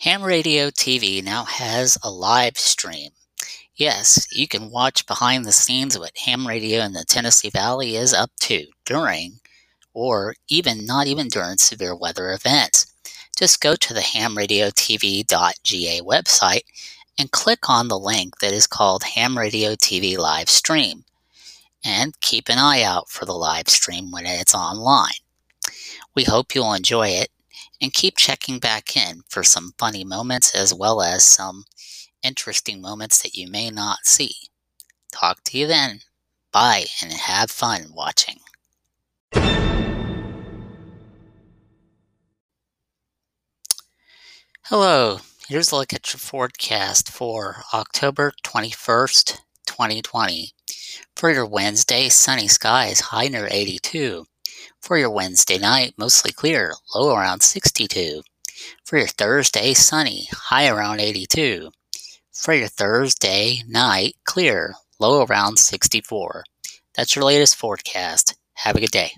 Ham Radio TV now has a live stream. Yes, you can watch behind the scenes what ham radio in the Tennessee Valley is up to during, or even not even during severe weather events. Just go to the hamradiotv.ga website and click on the link that is called Ham Radio TV Live Stream. And keep an eye out for the live stream when it's online. We hope you'll enjoy it and keep checking back in for some funny moments as well as some interesting moments that you may not see. Talk to you then. Bye and have fun watching. Hello, here's a look at your forecast for October 21st, 2020. For your Wednesday, sunny skies, high near 82. For your Wednesday night, mostly clear, low around 62. For your Thursday, sunny, high around 82. For your Thursday night, clear, low around 64. That's your latest forecast. Have a good day.